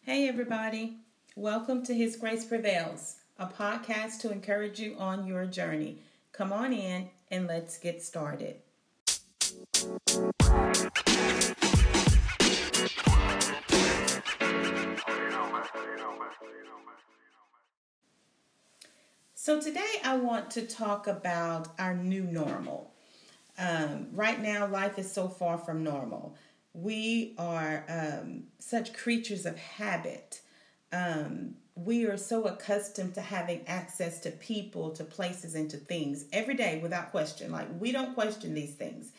Hey, everybody. Welcome to His Grace Prevails, a podcast to encourage you on your journey. Come on in and let's get started. So, today I want to talk about our new normal. Um, right now, life is so far from normal we are um, such creatures of habit. Um, we are so accustomed to having access to people, to places, and to things every day without question. Like, we don't question these things.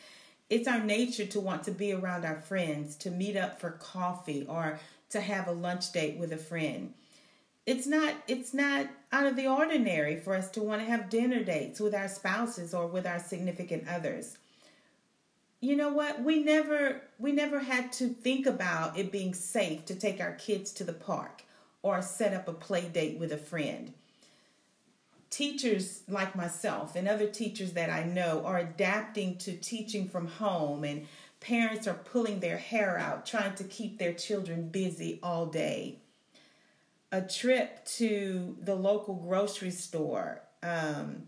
It's our nature to want to be around our friends, to meet up for coffee, or to have a lunch date with a friend. It's not it's not out of the ordinary for us to want to have dinner dates with our spouses or with our significant others. You know what? We never we never had to think about it being safe to take our kids to the park or set up a play date with a friend. Teachers like myself and other teachers that i know are adapting to teaching from home and parents are pulling their hair out trying to keep their children busy all day a trip to the local grocery store um,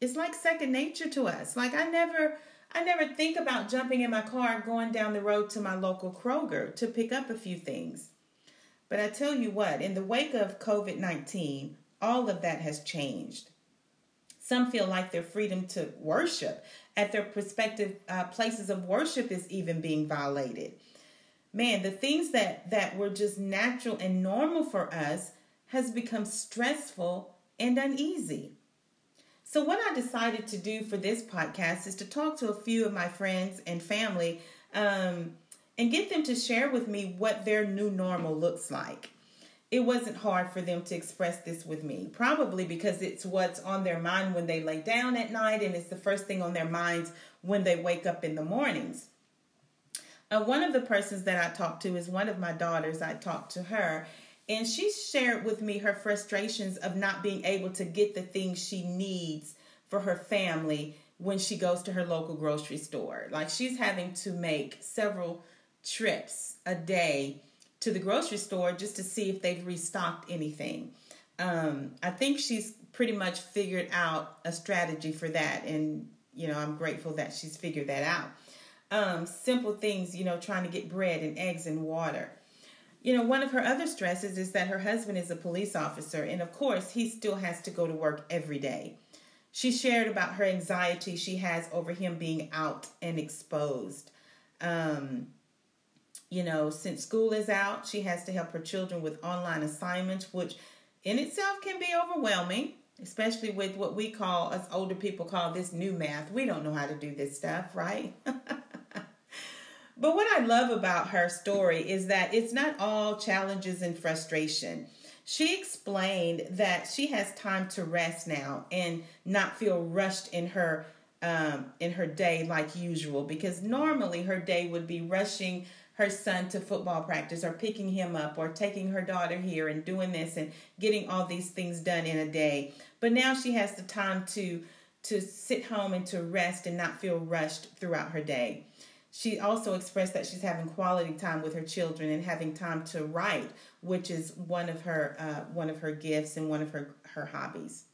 is like second nature to us like i never I never think about jumping in my car going down the road to my local Kroger to pick up a few things. But I tell you what, in the wake of COVID 19, all of that has changed. Some feel like their freedom to worship at their prospective uh, places of worship is even being violated. Man, the things that, that were just natural and normal for us has become stressful and uneasy. So, what I decided to do for this podcast is to talk to a few of my friends and family um, and get them to share with me what their new normal looks like. It wasn't hard for them to express this with me, probably because it's what's on their mind when they lay down at night and it's the first thing on their minds when they wake up in the mornings. Uh, one of the persons that I talked to is one of my daughters. I talked to her, and she shared with me her frustrations of not being able to get the things she needs for her family when she goes to her local grocery store. Like she's having to make several trips a day to the grocery store just to see if they've restocked anything. Um, I think she's pretty much figured out a strategy for that, and you know I'm grateful that she's figured that out. Um, simple things, you know, trying to get bread and eggs and water. You know, one of her other stresses is that her husband is a police officer, and of course, he still has to go to work every day. She shared about her anxiety she has over him being out and exposed. Um, you know, since school is out, she has to help her children with online assignments, which in itself can be overwhelming, especially with what we call, us older people call this new math. We don't know how to do this stuff, right? But what I love about her story is that it's not all challenges and frustration. She explained that she has time to rest now and not feel rushed in her um, in her day like usual because normally her day would be rushing her son to football practice or picking him up or taking her daughter here and doing this and getting all these things done in a day. But now she has the time to to sit home and to rest and not feel rushed throughout her day. She also expressed that she's having quality time with her children and having time to write, which is one of her uh, one of her gifts and one of her her hobbies.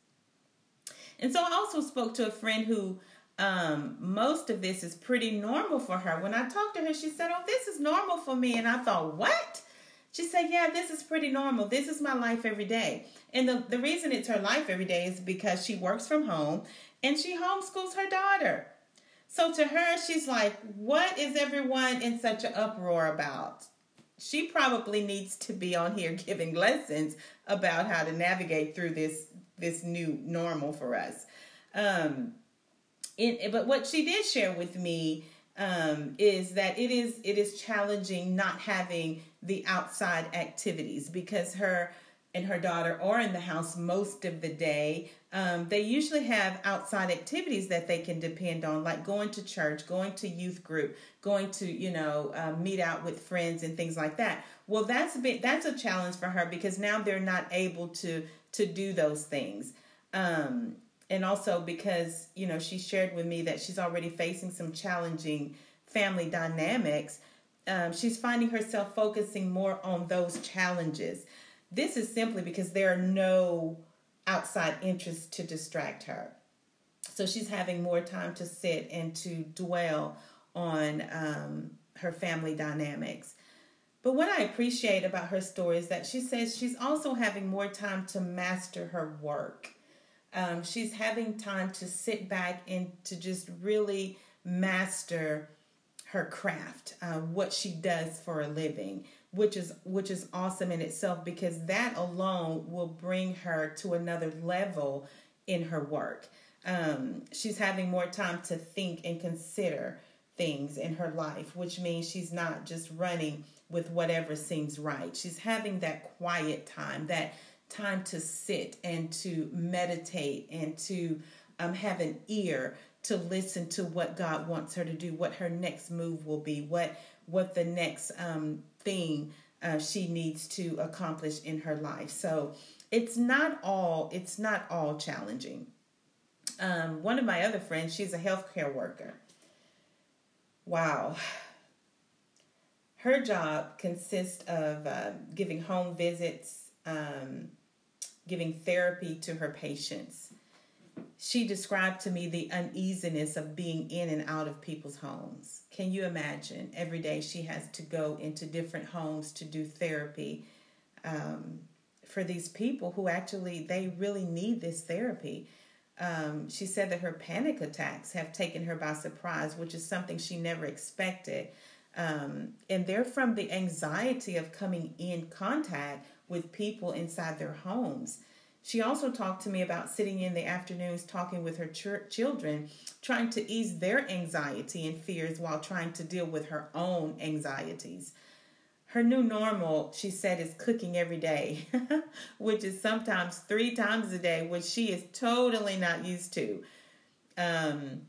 And so I also spoke to a friend who um, most of this is pretty normal for her. When I talked to her, she said, "Oh, this is normal for me," and I thought, "What?" She said, Yeah, this is pretty normal. This is my life every day. And the, the reason it's her life every day is because she works from home and she homeschools her daughter. So to her, she's like, what is everyone in such an uproar about? She probably needs to be on here giving lessons about how to navigate through this this new normal for us. Um, it, but what she did share with me um, is that it is it is challenging not having the outside activities because her and her daughter are in the house most of the day. Um, they usually have outside activities that they can depend on, like going to church, going to youth group, going to you know uh, meet out with friends and things like that. Well, that's a bit that's a challenge for her because now they're not able to to do those things. Um, and also because you know she shared with me that she's already facing some challenging family dynamics um, she's finding herself focusing more on those challenges this is simply because there are no outside interests to distract her. So she's having more time to sit and to dwell on um, her family dynamics. But what I appreciate about her story is that she says she's also having more time to master her work. Um, she's having time to sit back and to just really master her craft, uh, what she does for a living, which is which is awesome in itself because that alone will bring her to another level in her work. Um, she's having more time to think and consider things in her life, which means she's not just running with whatever seems right. She's having that quiet time, that time to sit and to meditate and to um, have an ear to listen to what God wants her to do, what her next move will be, what what the next um, thing uh, she needs to accomplish in her life. So it's not all it's not all challenging. Um, one of my other friends, she's a healthcare worker. Wow, her job consists of uh, giving home visits, um, giving therapy to her patients. She described to me the uneasiness of being in and out of people's homes. Can you imagine? Every day she has to go into different homes to do therapy um, for these people who actually they really need this therapy. Um, she said that her panic attacks have taken her by surprise, which is something she never expected. Um, and they're from the anxiety of coming in contact with people inside their homes. She also talked to me about sitting in the afternoons talking with her ch- children, trying to ease their anxiety and fears while trying to deal with her own anxieties. Her new normal, she said, is cooking every day, which is sometimes three times a day, which she is totally not used to. Um,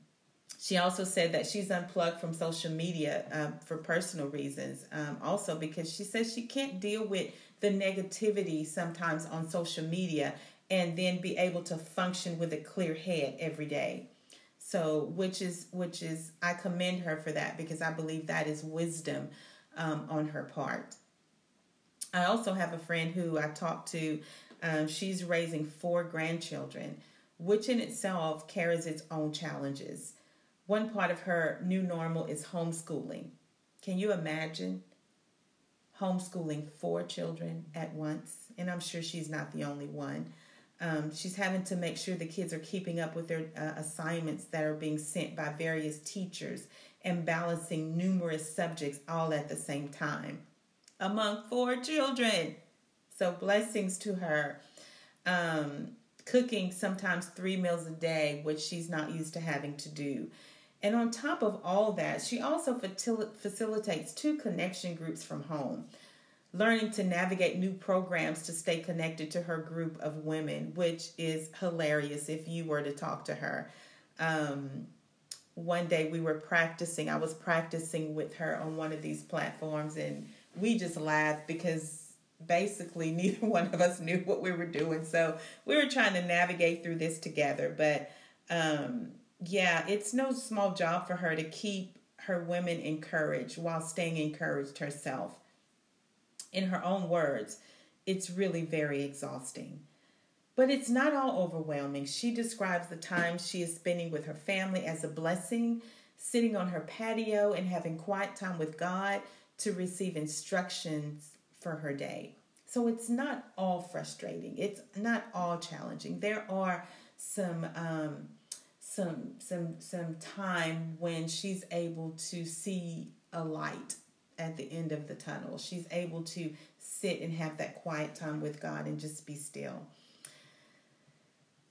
she also said that she's unplugged from social media um, for personal reasons, um, also because she says she can't deal with the negativity sometimes on social media and then be able to function with a clear head every day. So, which is which is I commend her for that because I believe that is wisdom um, on her part. I also have a friend who I talked to. Um, she's raising four grandchildren, which in itself carries its own challenges. One part of her new normal is homeschooling. Can you imagine homeschooling four children at once? And I'm sure she's not the only one. Um, she's having to make sure the kids are keeping up with their uh, assignments that are being sent by various teachers and balancing numerous subjects all at the same time among four children. So, blessings to her. Um, cooking sometimes three meals a day, which she's not used to having to do. And on top of all that, she also facilitates two connection groups from home, learning to navigate new programs to stay connected to her group of women, which is hilarious if you were to talk to her. Um, one day we were practicing, I was practicing with her on one of these platforms, and we just laughed because basically neither one of us knew what we were doing. So we were trying to navigate through this together. But um, yeah, it's no small job for her to keep her women encouraged while staying encouraged herself. In her own words, it's really very exhausting. But it's not all overwhelming. She describes the time she is spending with her family as a blessing, sitting on her patio and having quiet time with God to receive instructions for her day. So it's not all frustrating. It's not all challenging. There are some um, some some some time when she's able to see a light at the end of the tunnel. She's able to sit and have that quiet time with God and just be still.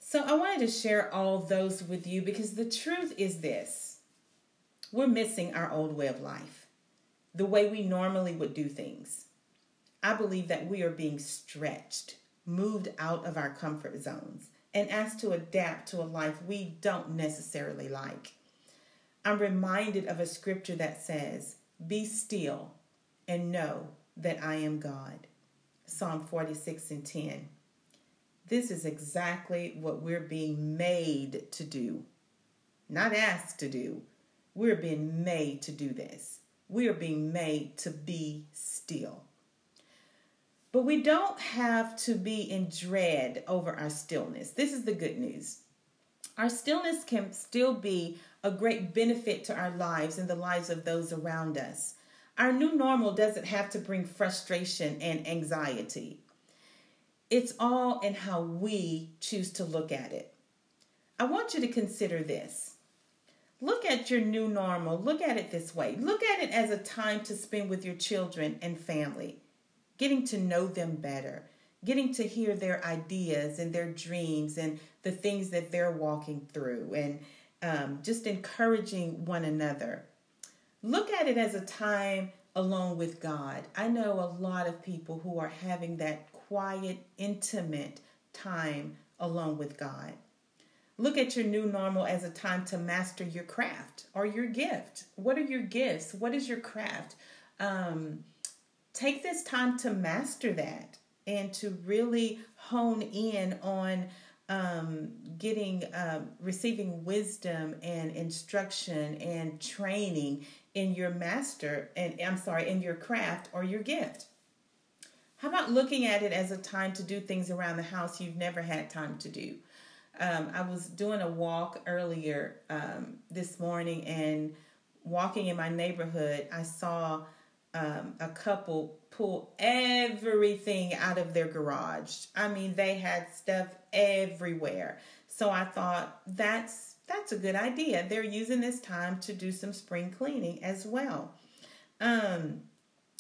So I wanted to share all those with you because the truth is this. We're missing our old way of life. The way we normally would do things. I believe that we are being stretched, moved out of our comfort zones and asked to adapt to a life we don't necessarily like. I'm reminded of a scripture that says, Be still and know that I am God. Psalm 46 and 10. This is exactly what we're being made to do, not asked to do. We're being made to do this. We are being made to be still. But we don't have to be in dread over our stillness. This is the good news. Our stillness can still be a great benefit to our lives and the lives of those around us. Our new normal doesn't have to bring frustration and anxiety. It's all in how we choose to look at it. I want you to consider this. Look at your new normal. Look at it this way. Look at it as a time to spend with your children and family, getting to know them better, getting to hear their ideas and their dreams and the things that they're walking through, and um, just encouraging one another. Look at it as a time alone with God. I know a lot of people who are having that quiet, intimate time alone with God. Look at your new normal as a time to master your craft or your gift. What are your gifts? What is your craft? Um, take this time to master that and to really hone in on um, getting, um, receiving wisdom and instruction and training in your master, and I'm sorry, in your craft or your gift. How about looking at it as a time to do things around the house you've never had time to do? Um, I was doing a walk earlier um, this morning and walking in my neighborhood, I saw um, a couple pull everything out of their garage. I mean, they had stuff everywhere. So I thought that's that's a good idea. They're using this time to do some spring cleaning as well. Um,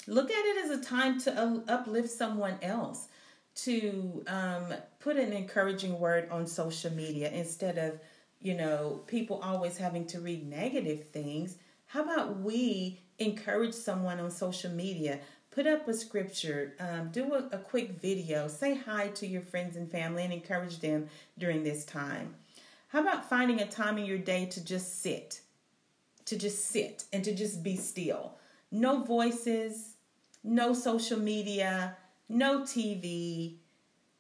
look at it as a time to uplift someone else, to um, put an encouraging word on social media instead of you know people always having to read negative things. How about we encourage someone on social media? Put up a scripture, um, do a, a quick video, say hi to your friends and family, and encourage them during this time. How about finding a time in your day to just sit, to just sit and to just be still? No voices, no social media, no TV,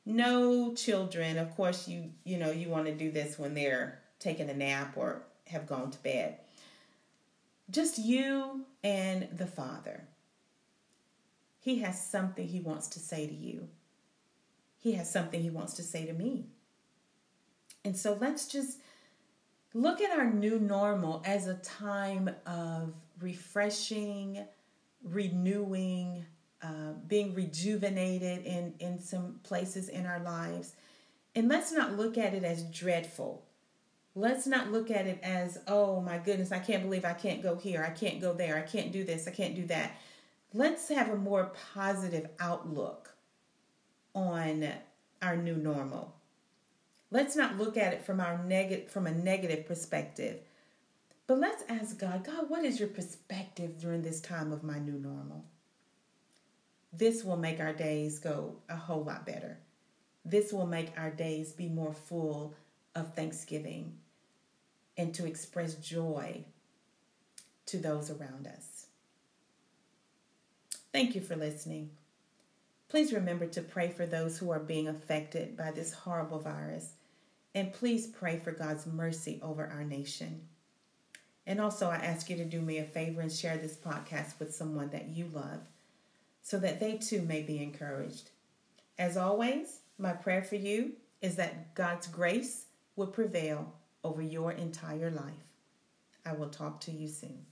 no children. Of course, you you know you want to do this when they're taking a nap or have gone to bed. Just you and the Father. He has something he wants to say to you. He has something he wants to say to me. And so let's just look at our new normal as a time of refreshing, renewing, uh, being rejuvenated in, in some places in our lives. And let's not look at it as dreadful. Let's not look at it as, oh my goodness, I can't believe I can't go here, I can't go there, I can't do this, I can't do that. Let's have a more positive outlook on our new normal. Let's not look at it from our negative from a negative perspective. But let's ask God, God, what is your perspective during this time of my new normal? This will make our days go a whole lot better. This will make our days be more full of thanksgiving and to express joy to those around us. Thank you for listening. Please remember to pray for those who are being affected by this horrible virus and please pray for God's mercy over our nation. And also, I ask you to do me a favor and share this podcast with someone that you love so that they too may be encouraged. As always, my prayer for you is that God's grace will prevail over your entire life. I will talk to you soon.